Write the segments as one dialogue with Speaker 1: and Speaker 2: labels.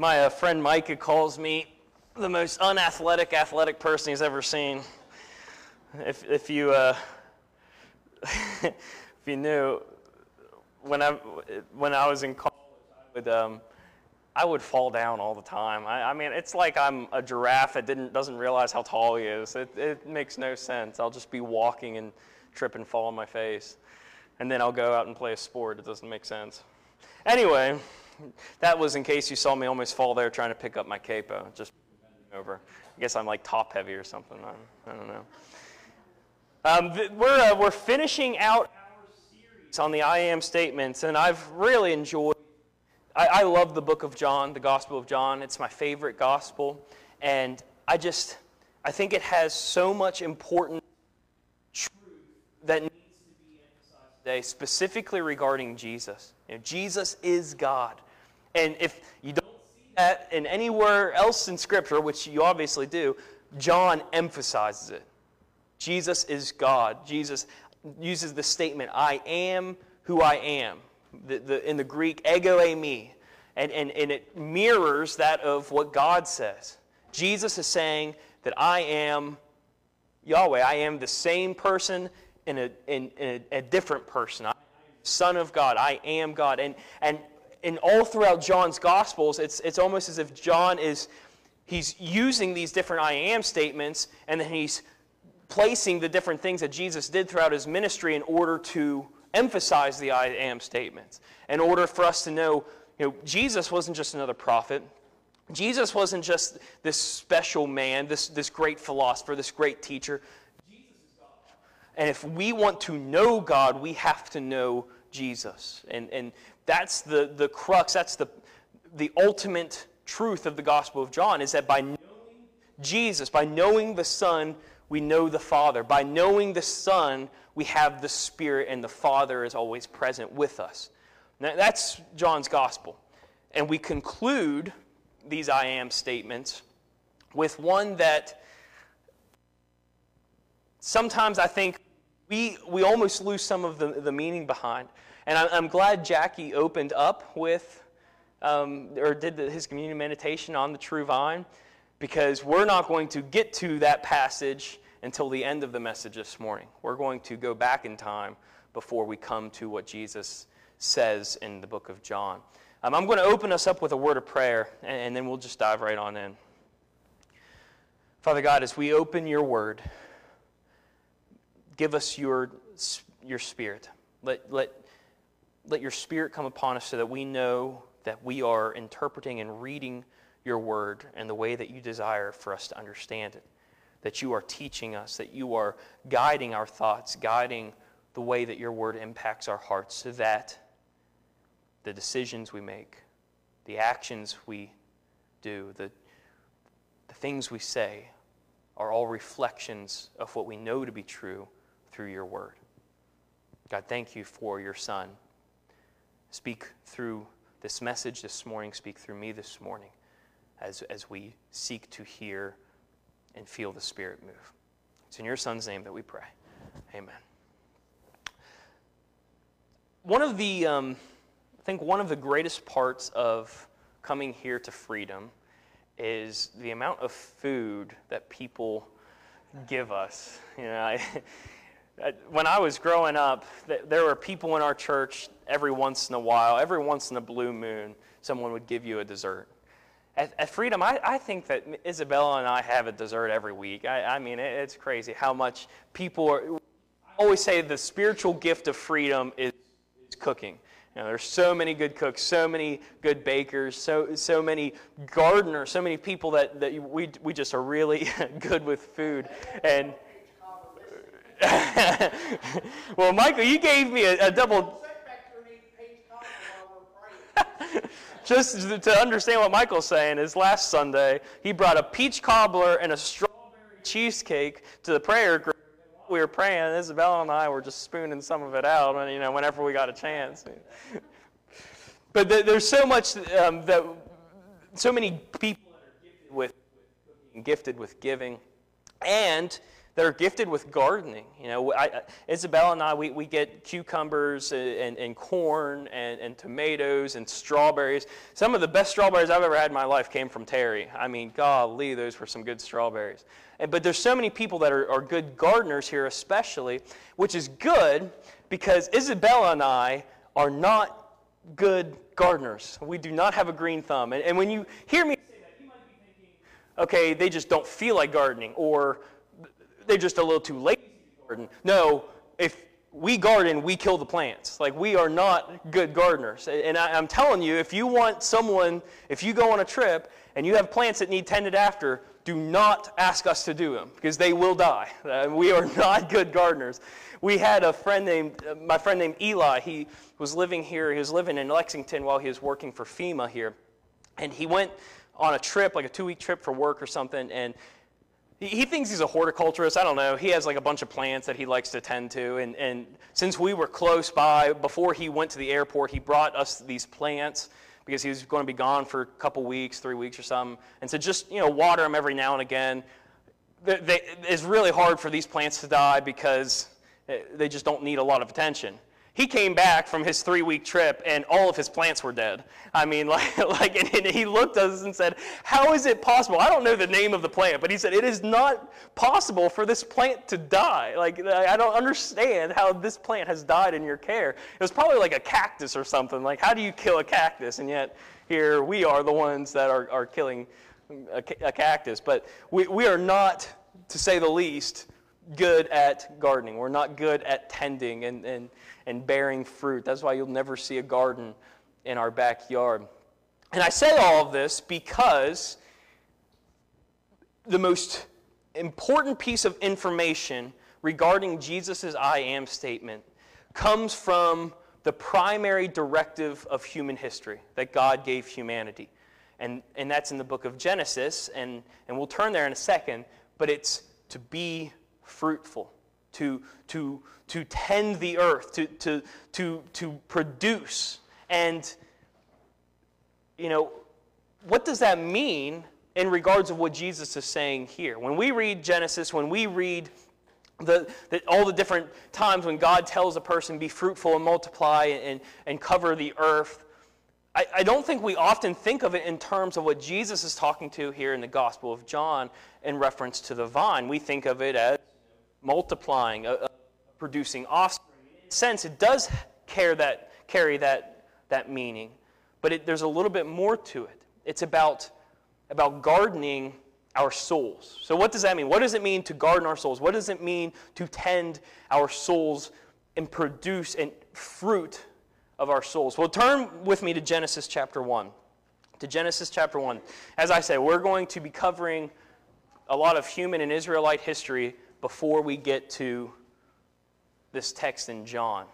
Speaker 1: My uh, friend Micah calls me the most unathletic athletic person he's ever seen. If, if you uh, if you knew when I when I was in college, I would um, I would fall down all the time. I, I, mean, it's like I'm a giraffe that didn't doesn't realize how tall he is. It, it makes no sense. I'll just be walking and trip and fall on my face, and then I'll go out and play a sport. It doesn't make sense. Anyway, that was in case you saw me almost fall there trying to pick up my capo, just over. I guess I'm like top heavy or something. I, I don't know. Um, we're, uh, we're finishing out our series on the I am statements, and I've really enjoyed. I, I love the book of John, the Gospel of John. It's my favorite gospel, and I just I think it has so much important truth that needs to be emphasized today, specifically regarding Jesus. You know, Jesus is God. And if you don't see that in anywhere else in Scripture, which you obviously do, John emphasizes it. Jesus is God. Jesus uses the statement, I am who I am. The, the, in the Greek, ego eimi. And, and, and it mirrors that of what God says. Jesus is saying that I am Yahweh. I am the same person in a, in, in a, a different person. I Son of God. I am God. And, and in all throughout John's Gospels, it's, it's almost as if John is he's using these different I am statements and then he's placing the different things that Jesus did throughout his ministry in order to emphasize the I am statements. In order for us to know, you know, Jesus wasn't just another prophet. Jesus wasn't just this special man, this, this great philosopher, this great teacher. Jesus is God. And if we want to know God, we have to know Jesus. And, and that's the, the crux, that's the, the ultimate truth of the Gospel of John, is that by knowing Jesus, by knowing the Son, we know the Father. By knowing the Son, we have the Spirit, and the Father is always present with us. Now, that's John's Gospel. And we conclude these I am statements with one that sometimes I think we, we almost lose some of the, the meaning behind. And I'm glad Jackie opened up with, um, or did the, his communion meditation on the true vine, because we're not going to get to that passage until the end of the message this morning. We're going to go back in time before we come to what Jesus says in the book of John. Um, I'm going to open us up with a word of prayer, and, and then we'll just dive right on in. Father God, as we open your word, give us your, your spirit. Let, let let your spirit come upon us so that we know that we are interpreting and reading your word in the way that you desire for us to understand it. That you are teaching us, that you are guiding our thoughts, guiding the way that your word impacts our hearts, so that the decisions we make, the actions we do, the, the things we say are all reflections of what we know to be true through your word. God, thank you for your Son. Speak through this message this morning, speak through me this morning as, as we seek to hear and feel the Spirit move. It's in your Son's name that we pray. Amen. One of the, um, I think one of the greatest parts of coming here to freedom is the amount of food that people give us. You know, I, Uh, when I was growing up, there were people in our church every once in a while, every once in a blue moon, someone would give you a dessert. At, at Freedom, I, I, think that Isabella and I have a dessert every week. I, I mean, it, it's crazy how much people are. I always say the spiritual gift of freedom is, is cooking. You know, there's so many good cooks, so many good bakers, so, so many gardeners, so many people that, that we, we just are really good with food. And well, Michael, you gave me a, a double. Just to understand what Michael's saying is last Sunday, he brought a peach cobbler and a strawberry cheesecake to the prayer group. We were praying, Isabella and I were just spooning some of it out, and you know, whenever we got a chance. but there's so much um, that, so many people that are gifted with, gifted with giving, and that are gifted with gardening. You know, I, Isabella and I, we, we get cucumbers and, and, corn and, and, tomatoes and strawberries. Some of the best strawberries I've ever had in my life came from Terry. I mean, golly, those were some good strawberries. And, but there's so many people that are, are good gardeners here, especially, which is good because Isabella and I are not good gardeners. We do not have a green thumb. And, and when you hear me say that, you might be thinking, okay, they just don't feel like gardening, or they're just a little too late to garden. No, if we garden, we kill the plants. Like, we are not good gardeners. And I, am telling you, if you want someone, if you go on a trip and you have plants that need tended after, do not ask us to do them because they will die. Uh, we are not good gardeners. We had a friend named, uh, my friend named Eli. He was living here. He was living in Lexington while he was working for FEMA here. And he went on a trip, like a two week trip for work or something. And he thinks he's a horticulturist. I don't know. He has like a bunch of plants that he likes to tend to. And, and since we were close by, before he went to the airport, he brought us these plants because he was going to be gone for a couple weeks, three weeks or something. And so just, you know, water them every now and again. They, they, it's really hard for these plants to die because eh, they just don't need a lot of attention. He came back from his three week trip and all of his plants were dead. I mean, like, like and, he looked at us and said, How is it possible? I don't know the name of the plant, but he said, It is not possible for this plant to die. Like, I don't understand how this plant has died in your care. It was probably like a cactus or something. Like, how do you kill a cactus? And yet, here we are the ones that are, are killing a, a cactus. But we, we are not, to say the least, good at gardening. We're not good at tending and, and, and bearing fruit. That's why you'll never see a garden in our backyard. And I say all of this because the most important piece of information regarding Jesus' I am statement comes from the primary directive of human history that God gave humanity. And, and that's in the book of Genesis, and, and we'll turn there in a second, but it's to be fruitful, to, to, to tend the earth, to, to, to, to produce. And, you know, what does that mean in regards of what Jesus is saying here? When we read Genesis, when we read the, the, all the different times when God tells a person, be fruitful and multiply and, and cover the earth, I, I, don't think we often think of it in terms of what Jesus is talking to here in the Gospel of John in reference to the vine. We think of it as multiplying, uh, uh, producing offspring. In a sense, it does carry that, carry that, that meaning, but it, there's a little bit more to it. It's about, about gardening our souls. So, what does that mean? What does it mean to garden our souls? What does it mean to tend our souls and produce and fruit of our souls? Well, turn with me to Genesis chapter 1. To Genesis chapter 1. As I said, we're going to be covering a lot of human and Israelite history before we get to this text in John.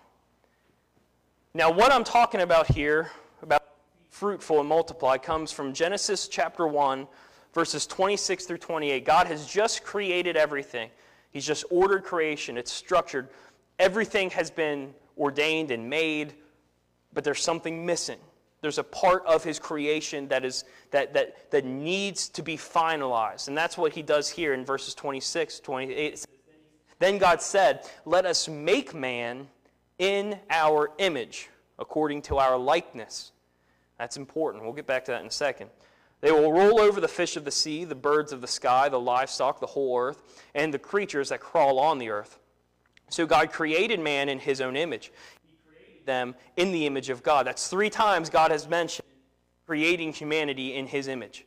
Speaker 1: Now, what I'm talking about here, about fruitful and multiply, comes from Genesis chapter 1, verses 26 through 28. God has just created everything, He's just ordered creation, it's structured. Everything has been ordained and made, but there's something missing. There's a part of his creation that, is, that, that, that needs to be finalized. And that's what he does here in verses 26, 28. Then God said, Let us make man in our image, according to our likeness. That's important. We'll get back to that in a second. They will rule over the fish of the sea, the birds of the sky, the livestock, the whole earth, and the creatures that crawl on the earth. So God created man in his own image them in the image of God. That's three times God has mentioned creating humanity in his image.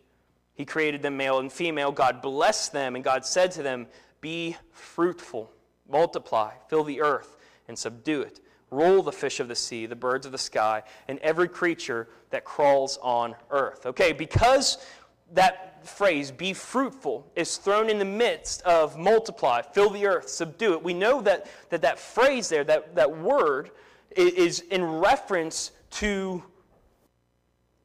Speaker 1: He created them male and female. God blessed them, and God said to them, Be fruitful, multiply, fill the earth, and subdue it. Rule the fish of the sea, the birds of the sky, and every creature that crawls on earth. Okay, because that phrase, be fruitful, is thrown in the midst of multiply, fill the earth, subdue it, we know that that, that phrase there, that, that word, is in reference to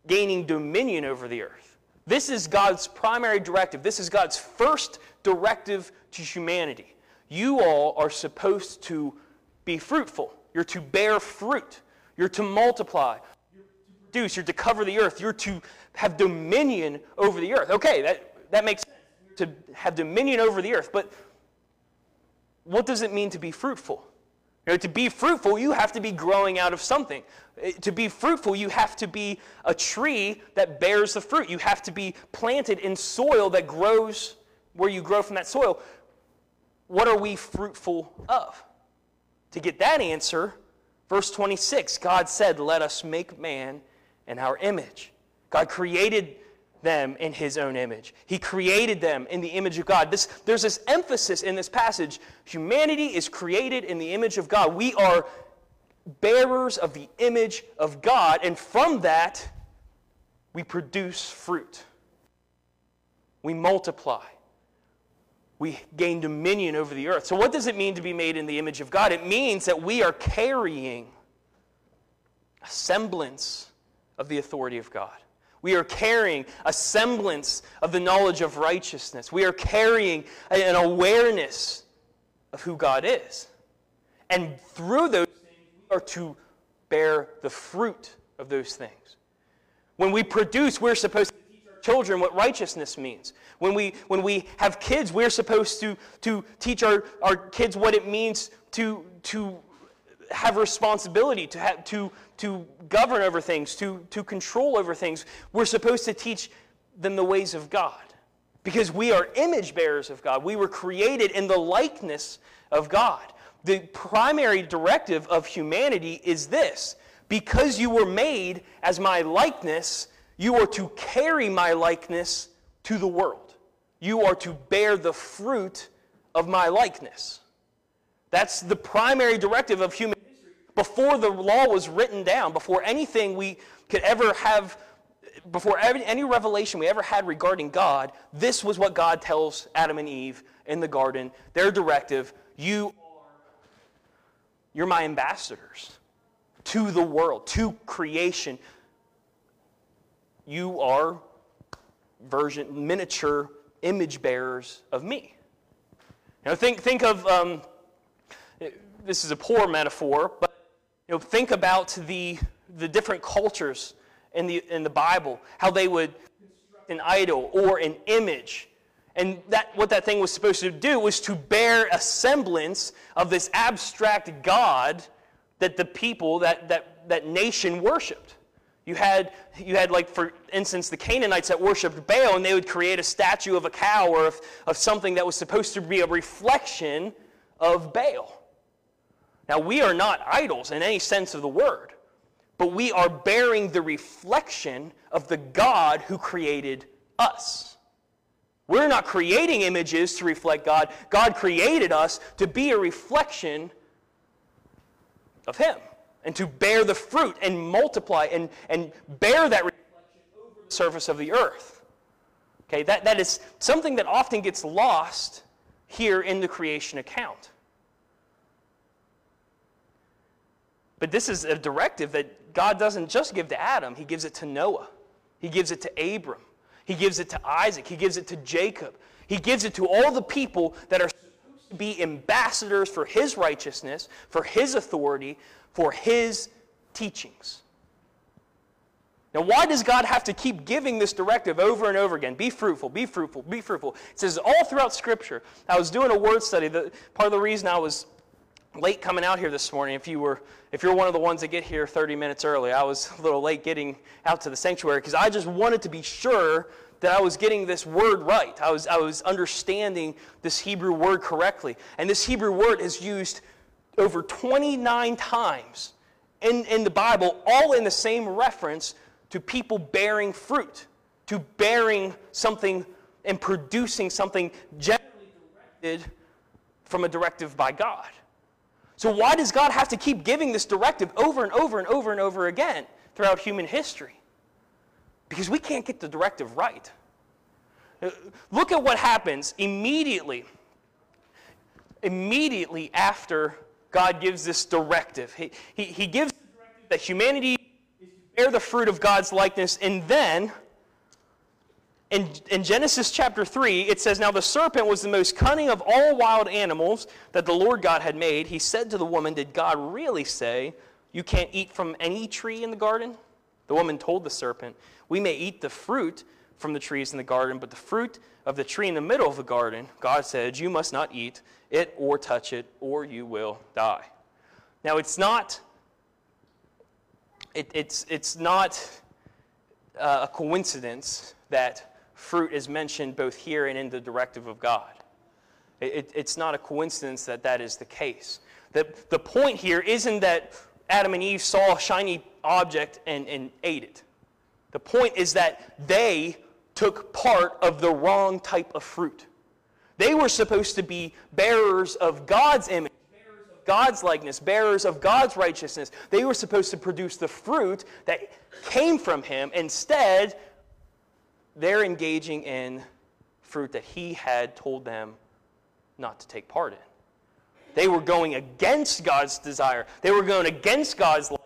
Speaker 1: gaining dominion over the earth. This is God's primary directive. This is God's first directive to humanity. You all are supposed to be fruitful. You're to bear fruit. You're to multiply. You're to produce. You're to cover the earth. You're to have dominion over the earth. Okay, that, that makes sense. To have dominion over the earth. But what does it mean to be fruitful? You know, to be fruitful, you have to be growing out of something. Eh, to be fruitful, you have to be a tree that bears the fruit. You have to be planted in soil that grows where you grow from that soil. What are we fruitful of? To get that answer, verse 26, God said, Let us make man in our image. God created them in his own image. He created them in the image of God. This, there's this emphasis in this passage humanity is created in the image of God. We are bearers of the image of God, and from that, we produce fruit. We multiply. We gain dominion over the earth. So, what does it mean to be made in the image of God? It means that we are carrying a semblance of the authority of God. We are carrying a semblance of the knowledge of righteousness. We are carrying an awareness of who God is. And through those things, we are to bear the fruit of those things. When we produce, we're supposed to teach our children what righteousness means. When we, when we have kids, we're supposed to, to teach our, our kids what it means to, to have responsibility, to, have, to, to govern over things, to, to control over things. We're supposed to teach them the ways of God because we are image bearers of God. We were created in the likeness of God. The primary directive of humanity is this because you were made as my likeness, you are to carry my likeness to the world. You are to bear the fruit of my likeness. That's the primary directive of human history. Before the law was written down, before anything we could ever have, before any revelation we ever had regarding God, this was what God tells Adam and Eve in the garden. Their directive you are, you're my ambassadors to the world, to creation. You are version, miniature image bearers of me. Now think, think of um, this is a poor metaphor, but you know, think about the, the different cultures in the, in the Bible, how they would construct an idol or an image. And that, what that thing was supposed to do was to bear a semblance of this abstract God that the people, that, that, that nation worshiped. You had, you had, like, for instance, the Canaanites that worshiped Baal, and they would create a statue of a cow or of, of something that was supposed to be a reflection of Baal. Now, we are not idols in any sense of the word, but we are bearing the reflection of the God who created us. We're not creating images to reflect God. God created us to be a reflection of Him and to bear the fruit and multiply and, and bear that reflection over the surface of the earth. Okay, that, that is something that often gets lost here in the creation account. But this is a directive that God doesn't just give to Adam, He gives it to Noah, He gives it to Abram, He gives it to Isaac, He gives it to Jacob, He gives it to all the people that are supposed to be ambassadors for His righteousness, for His authority, for His teachings. Now, why does God have to keep giving this directive over and over again? Be fruitful, be fruitful, be fruitful. It says all throughout Scripture. I was doing a word study. The, part of the reason I was late coming out here this morning. If you were, if you're one of the ones that get here 30 minutes early, I was a little late getting out to the sanctuary because I just wanted to be sure that I was getting this word right. I was, I was understanding this Hebrew word correctly. And this Hebrew word is used over 29 times in, in the Bible, all in the same reference to people bearing fruit, to bearing something and producing something generally directed from a directive by God. So, why does God have to keep giving this directive over and over and over and over again throughout human history? Because we can't get the directive right. Look at what happens immediately. Immediately after God gives this directive, He, he, he gives that humanity is to bear the fruit of God's likeness, and then in, in Genesis chapter 3, it says, Now the serpent was the most cunning of all wild animals that the Lord God had made. He said to the woman, Did God really say, You can't eat from any tree in the garden? The woman told the serpent, We may eat the fruit from the trees in the garden, but the fruit of the tree in the middle of the garden, God said, You must not eat it or touch it, or you will die. Now, it's not, it, it's, it's not uh, a coincidence that fruit is mentioned both here and in the directive of God. It, it's not a coincidence that that is the case. The, the point here isn't that Adam and Eve saw a shiny object and, and ate it. The point is that they took part of the wrong type of fruit. They were supposed to be bearers of God's image, bearers of God's likeness, bearers of God's righteousness. They were supposed to produce the fruit that came from Him. Instead, they're engaging in fruit that He had told them not to take part in. They were going against God's desire, they were going against God's life.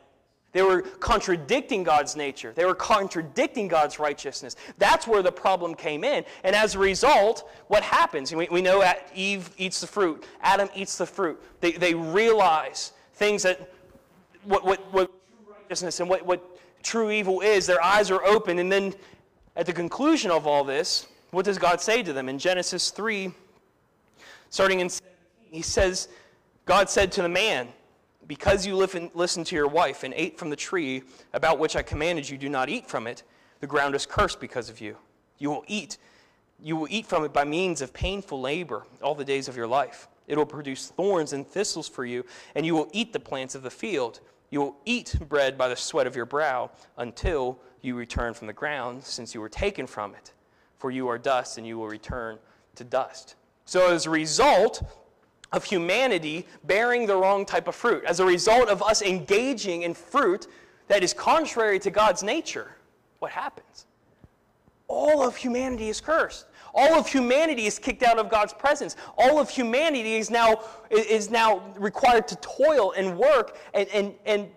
Speaker 1: They were contradicting God's nature. They were contradicting God's righteousness. That's where the problem came in. And as a result, what happens? We, we know Eve eats the fruit, Adam eats the fruit. They, they realize things that, what, what, what true righteousness and what, what true evil is. Their eyes are open. And then at the conclusion of all this, what does God say to them? In Genesis 3, starting in 17, he says, God said to the man, because you listened to your wife and ate from the tree about which I commanded you, do not eat from it, the ground is cursed because of you. You will eat. You will eat from it by means of painful labor all the days of your life. It will produce thorns and thistles for you, and you will eat the plants of the field. You will eat bread by the sweat of your brow until you return from the ground, since you were taken from it. For you are dust, and you will return to dust. So, as a result, of humanity bearing the wrong type of fruit, as a result of us engaging in fruit that is contrary to God's nature, what happens? All of humanity is cursed. All of humanity is kicked out of God's presence. All of humanity is now, is now required to toil and work and, and, and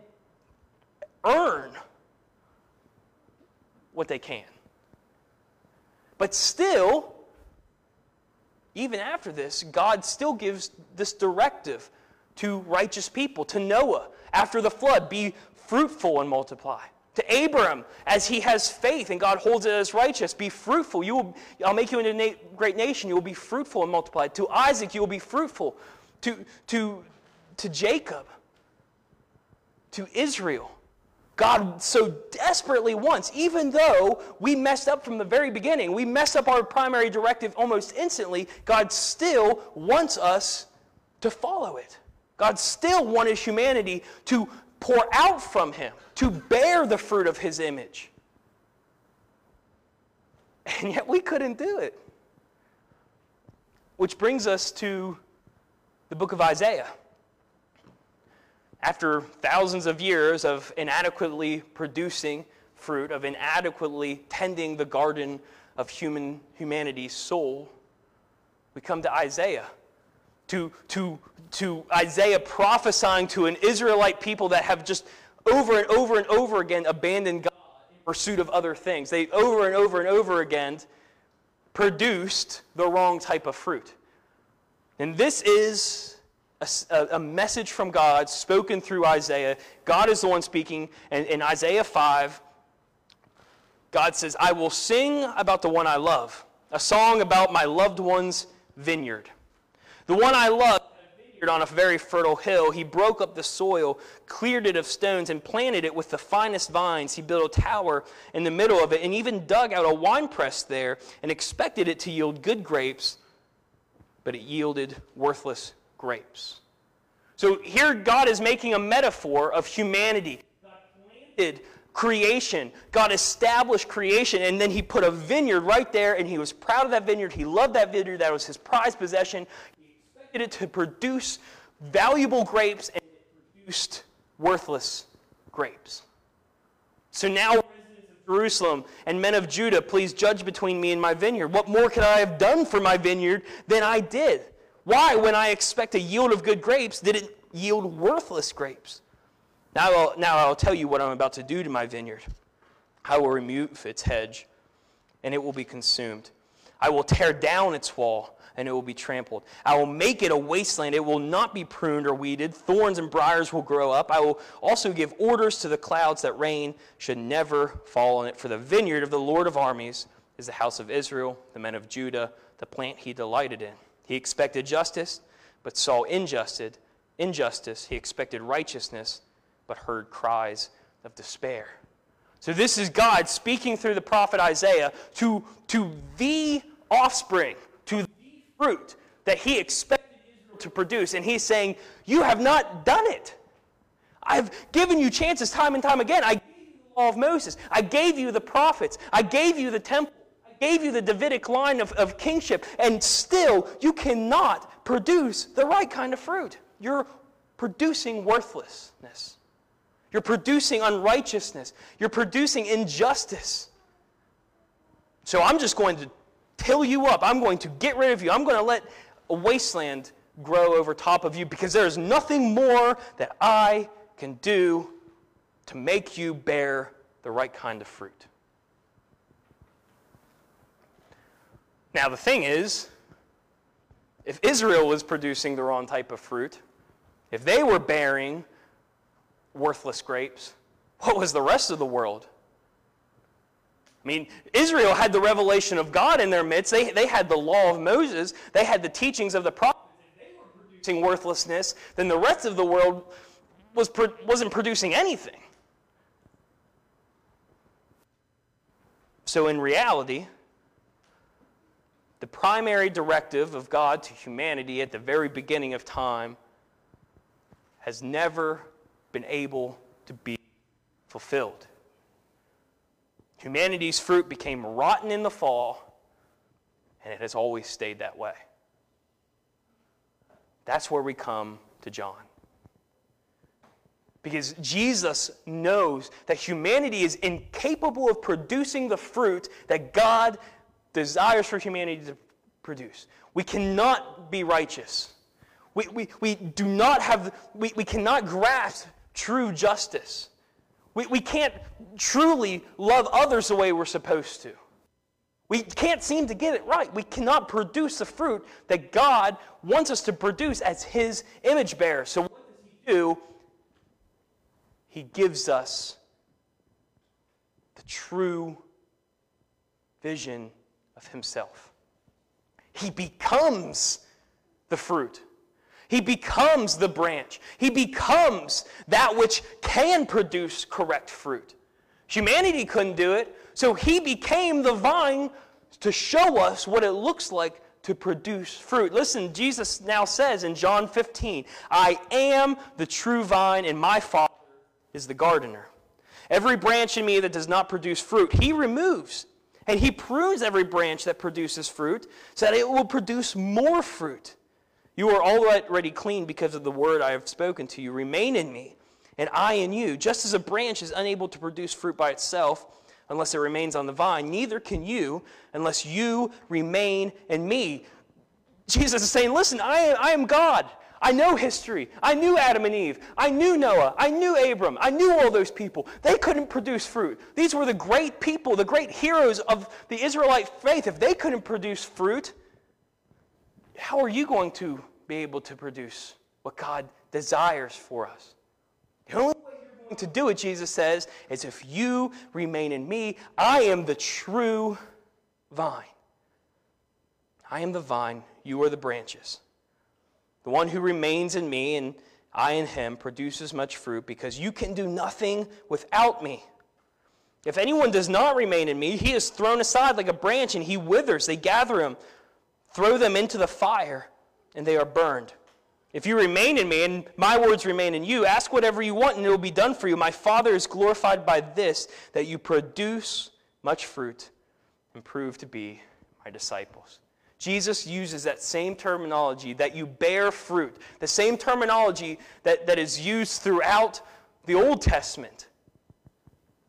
Speaker 1: earn what they can. But still, even after this, God still gives this directive to righteous people, to Noah after the flood be fruitful and multiply. To Abram, as he has faith and God holds it as righteous, be fruitful. You will, I'll make you into a na- great nation. You will be fruitful and multiply. To Isaac, you will be fruitful. To, to, to Jacob, to Israel, God so desperately wants, even though we messed up from the very beginning, we messed up our primary directive almost instantly, God still wants us to follow it. God still wanted humanity to pour out from Him, to bear the fruit of His image. And yet we couldn't do it. Which brings us to the book of Isaiah after thousands of years of inadequately producing fruit, of inadequately tending the garden of human humanity's soul, we come to Isaiah. To, to, to Isaiah prophesying to an Israelite people that have just over and over and over again abandoned God in pursuit of other things. They over and over and over again produced the wrong type of fruit. And this is a, a, message from God spoken through Isaiah. God is the one speaking. And in Isaiah 5, God says, I will sing about the one I love, a song about my loved one's vineyard. The one I love on a very fertile hill. He broke up the soil, cleared it of stones, and planted it with the finest vines. He built a tower in the middle of it and even dug out a winepress there and expected it to yield good grapes, but it yielded worthless grapes. So here God is making a metaphor of humanity. God planted creation. God established creation, and then he put a vineyard right there, and he was proud of that vineyard. He loved that vineyard. That was his prized possession. Expected it to produce valuable grapes, and it produced worthless grapes. So now, residents of Jerusalem and men of Judah, please judge between me and my vineyard. What more could I have done for my vineyard than I did? Why, when I expect a yield of good grapes, did it yield worthless grapes? Now I'll, now I'll tell you what I'm about to do to my vineyard. I will remove its hedge, and it will be consumed. I will tear down its wall, and it will be trampled. I will make it a wasteland. It will not be pruned or weeded. Thorns and briers will grow up. I will also give orders to the clouds that rain should never fall on it. For the vineyard of the Lord of armies is the house of Israel, the men of Judah, the plant he delighted in. He expected justice, but saw injustice. Injustice. He expected righteousness, but heard cries of despair. So this is God speaking through the prophet Isaiah to, to the offspring, to fruit that he expected Israel to produce. And he's saying, You have not done it. I've given you chances time and time again. I gave you the law of Moses. I gave you the prophets. I gave you the temple. I gave you the Davidic line of, of kingship. And still, you cannot produce the right kind of fruit. You're producing worthlessness. You're producing unrighteousness. You're producing injustice. So I'm just going to till you up. I'm going to get rid of you. I'm going to let a wasteland grow over top of you because there is nothing more that I can do to make you bear the right kind of fruit. Now, the thing is, if Israel was producing the wrong type of fruit, if they were bearing worthless grapes, what was the rest of the world? I mean, Israel had the revelation of God in their midst. They, they had the law of Moses. They had the teachings of the prophets. They were producing worthlessness, then the rest of the world was, wasn't producing anything. So, in reality, the primary directive of God to humanity at the very beginning of time has never been able to be fulfilled. Humanity's fruit became rotten in the fall, and it has always stayed that way. That's where we come to John. Because Jesus knows that humanity is incapable of producing the fruit that God desires for humanity to produce. We cannot be righteous. We, we, we do not have, we, we cannot grasp true justice. We, we can't truly love others the way we're supposed to. We can't seem to get it right. We cannot produce the fruit that God wants us to produce as His image bearer. So, what does He do? He gives us the true vision of Himself. He becomes the fruit. He becomes the branch. He becomes that which can produce correct fruit. Humanity couldn't do it, so he became the vine to show us what it looks like to produce fruit. Listen, Jesus now says in John 15, I am the true vine, and my Father is the gardener. Every branch in me that does not produce fruit, he removes. And he prunes every branch that produces fruit so that it will produce more fruit. You are already clean because of the word I have spoken to you. Remain in me, and I in you. Just as a branch is unable to produce fruit by itself unless it remains on the vine, neither can you unless you remain in me. Jesus is saying, Listen, I, I am God. I know history. I knew Adam and Eve. I knew Noah. I knew Abram. I knew all those people. They couldn't produce fruit. These were the great people, the great heroes of the Israelite faith. If they couldn't produce fruit, how are you going to be able to produce what God desires for us? The only way you're going to do it, Jesus says, is if you remain in me. I am the true vine. I am the vine, you are the branches. The one who remains in me and I in him produces much fruit because you can do nothing without me. If anyone does not remain in me, he is thrown aside like a branch and he withers. They gather him Throw them into the fire, and they are burned. If you remain in me, and my words remain in you, ask whatever you want, and it will be done for you. My Father is glorified by this, that you produce much fruit and prove to be my disciples. Jesus uses that same terminology, that you bear fruit, the same terminology that, that is used throughout the Old Testament.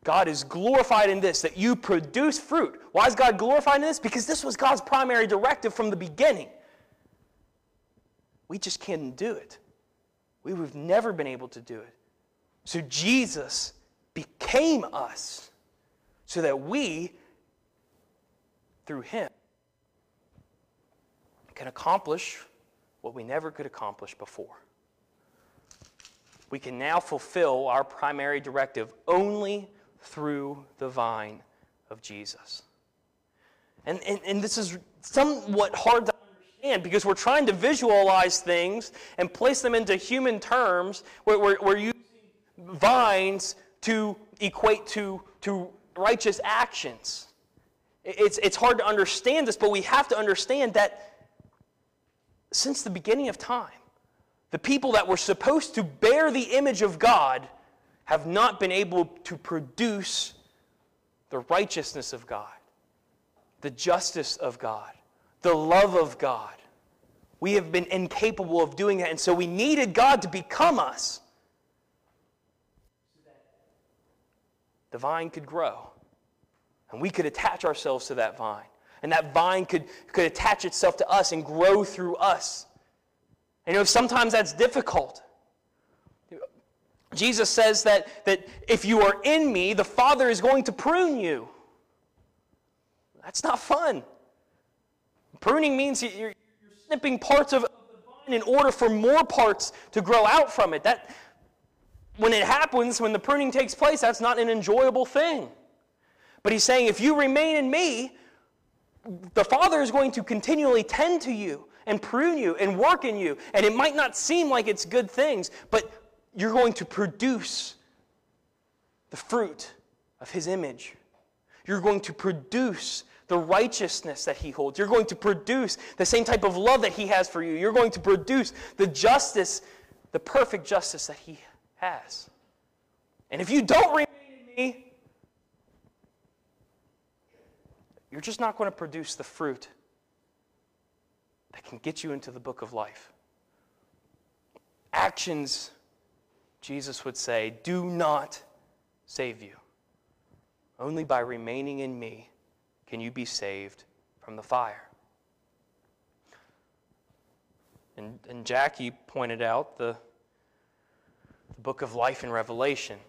Speaker 1: God is glorified in this, that you produce fruit. Why is God glorified in this? Because this was God's primary directive from the beginning. We just can't do it. We have never been able to do it. So Jesus became us so that we, through him, can accomplish what we never could accomplish before. We can now fulfill our primary directive only through the vine of Jesus. And, and, and this is somewhat hard to because we're trying to visualize things and place them into human terms. We're, we're using vines to equate to, to righteous actions. It's, it's hard to understand this, but we have to understand that since the beginning of time, the people that were supposed to bear the image of God have not been able to produce the righteousness of God, the justice of God, the love of God. We have been incapable of doing that, and so we needed God to become us. So that the vine could grow, and we could attach ourselves to that vine. And that vine could, could attach itself to us and grow through us. And you know, sometimes that's difficult. Jesus says that, that if you are in me, the Father is going to prune you. That's not fun. Pruning means you're, you're snipping parts of the vine in order for more parts to grow out from it. That, when it happens, when the pruning takes place, that's not an enjoyable thing. But he's saying, if you remain in me, the Father is going to continually tend to you and prune you and work in you. And it might not seem like it's good things, but you're going to produce the fruit of His image. You're going to produce the righteousness that He holds. You're going to produce the same type of love that He has for you. You're going to produce the justice, the perfect justice that He has. And if you don't remain in me, you're just not going to produce the fruit that can get you into the book of life. Actions Jesus would say, Do not save you. Only by remaining in me can you be saved from the fire. And, and Jackie pointed out the, the book of life in Revelation.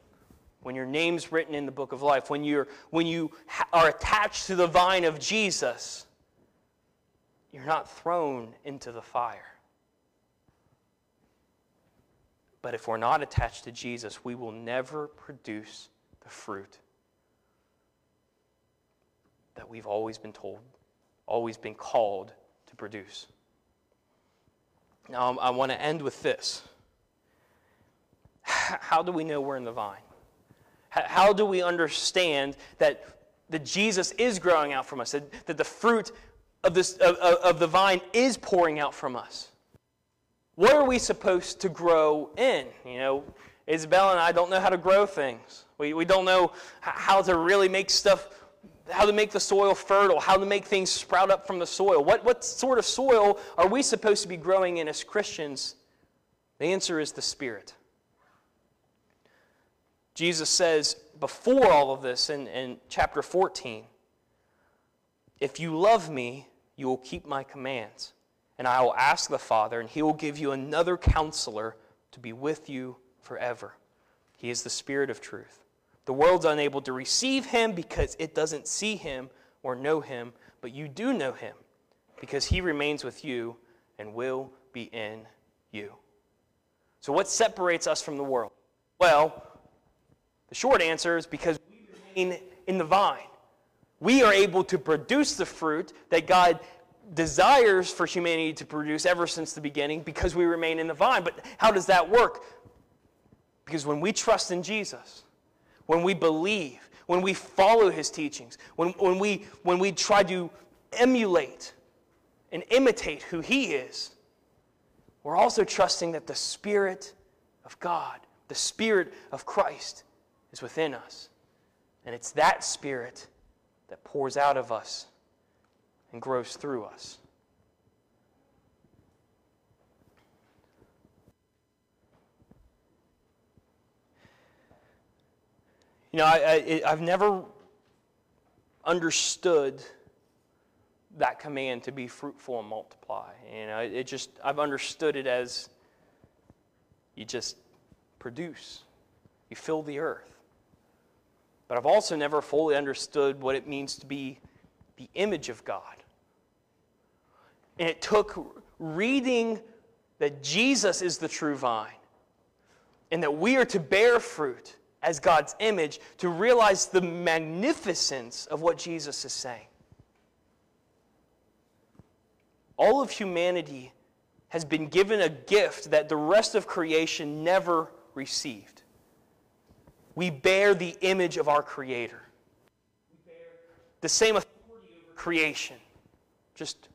Speaker 1: When your name's written in the book of life, when, you're, when you ha- are attached to the vine of Jesus, you're not thrown into the fire. But if we're not attached to Jesus, we will never produce the fruit that we've always been told, always been called to produce. Now, I want to end with this. How do we know we're in the vine? How do we understand that, that Jesus is growing out from us, that, that the fruit of, this, of, of the vine is pouring out from us? What are we supposed to grow in? You know, Isabel and I don't know how to grow things. We, we don't know how to really make stuff, how to make the soil fertile, how to make things sprout up from the soil. What, what sort of soil are we supposed to be growing in as Christians? The answer is the Spirit. Jesus says before all of this in, in chapter 14 if you love me, you will keep my commands. And I will ask the Father, and he will give you another counselor to be with you forever. He is the Spirit of truth. The world's unable to receive him because it doesn't see him or know him, but you do know him because he remains with you and will be in you. So, what separates us from the world? Well, the short answer is because we remain in the vine. We are able to produce the fruit that God desires for humanity to produce ever since the beginning because we remain in the vine. But how does that work? Because when we trust in Jesus, when we believe, when we follow his teachings, when, when, we, when we try to emulate and imitate who he is, we're also trusting that the Spirit of God, the Spirit of Christ, is within us. And it's that Spirit that pours out of us and grows through us. You know, I, I, have never understood that command to be fruitful and multiply. You know, it, it just, I've understood it as you just produce, you fill the earth. But I've also never fully understood what it means to be the image of God. And it took reading that Jesus is the true vine and that we are to bear fruit as God's image to realize the magnificence of what Jesus is saying. all of humanity has been given a gift that the rest of creation never received. We bear the image of our Creator. The same authority over creation, just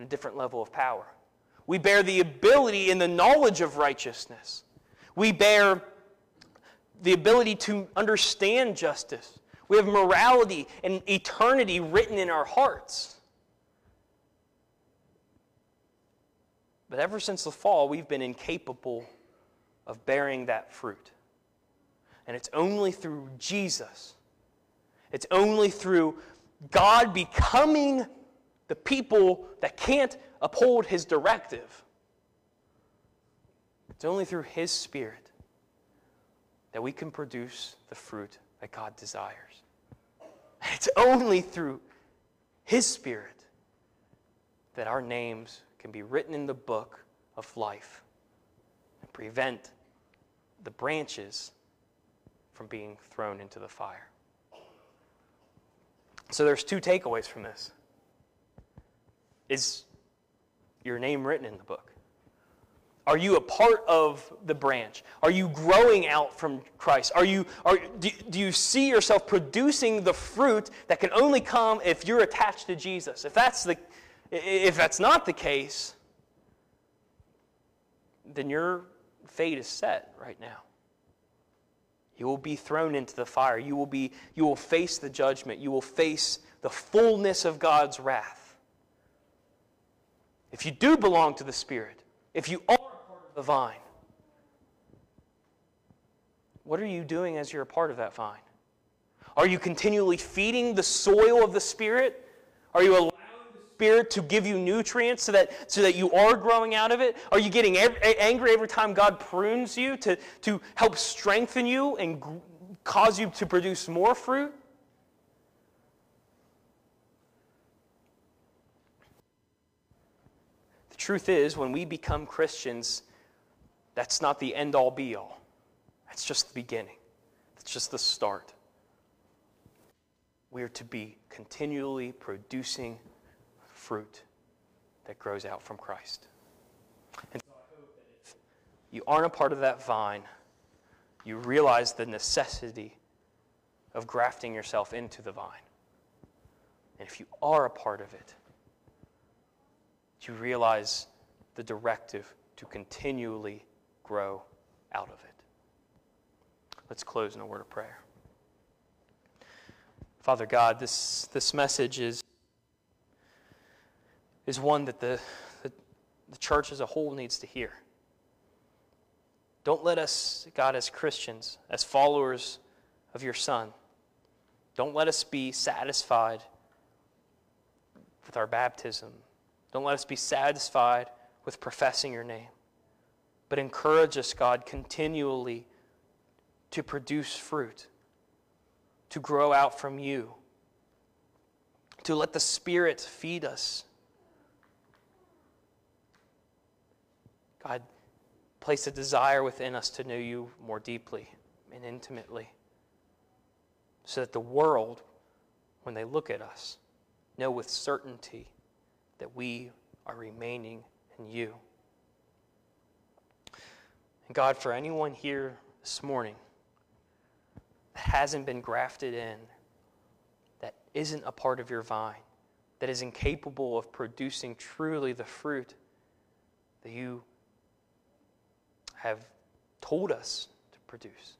Speaker 1: a different level of power. We bear the ability and the knowledge of righteousness. We bear the ability to understand justice. We have morality and eternity written in our hearts. But ever since the fall, we've been incapable of bearing that fruit. And it's only through Jesus, it's only through God becoming the people that can't uphold his directive. It's only through his spirit that we can produce the fruit that God desires. It's only through his spirit that our names can be written in the book of life and prevent the branches from being thrown into the fire. So there's two takeaways from this. Is your name written in the book? Are you a part of the branch? Are you growing out from Christ? Are you, are, do, do you see yourself producing the fruit that can only come if you're attached to Jesus? If that's, the, if that's not the case, then your fate is set right now. You will be thrown into the fire. You will, be, you will face the judgment. You will face the fullness of God's wrath. If you do belong to the Spirit, if you are the vine, what are you doing as you're a part of that vine? Are you continually feeding the soil of the Spirit? Are you allowing the Spirit to give you nutrients so that, so that you are growing out of it? Are you getting angry every time God prunes you to, to help strengthen you and cause you to produce more fruit? The truth is, when we become Christians, that's not the end all be all. That's just the beginning, it's just the start. We are to be continually producing fruit that grows out from Christ. And so I hope that if you aren't a part of that vine, you realize the necessity of grafting yourself into the vine. And if you are a part of it, you realize the directive to continually grow out of it. Let's close in a word of prayer. Father God, this, this message is, is one that the, the, the church as a whole needs to hear. Don't let us, God, as Christians, as followers of your Son, don't let us be satisfied with our baptism don't let us be satisfied with professing your name, but encourage us, God, continually to produce fruit, to grow out from you, to let the Spirit feed us. God, place a desire within us to know you more deeply and intimately so that the world, when they look at us, know with certainty that we are remaining in you. And God, for anyone here this morning that hasn't been grafted in, that isn't a part of your vine, that is incapable of producing truly the fruit that you have told us to produce.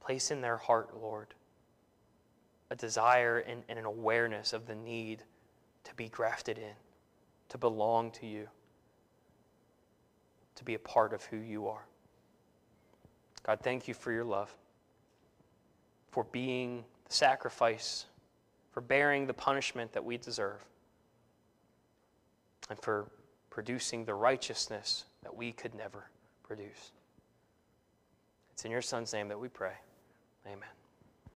Speaker 1: Place in their heart, Lord, a desire and, and, an awareness of the need to be grafted in, to belong to you, to be a part of who you are. God, thank you for your love, for being the sacrifice, for bearing the punishment that we deserve, and for producing the righteousness that we could never produce. It's in your Son's name that we pray. Amen.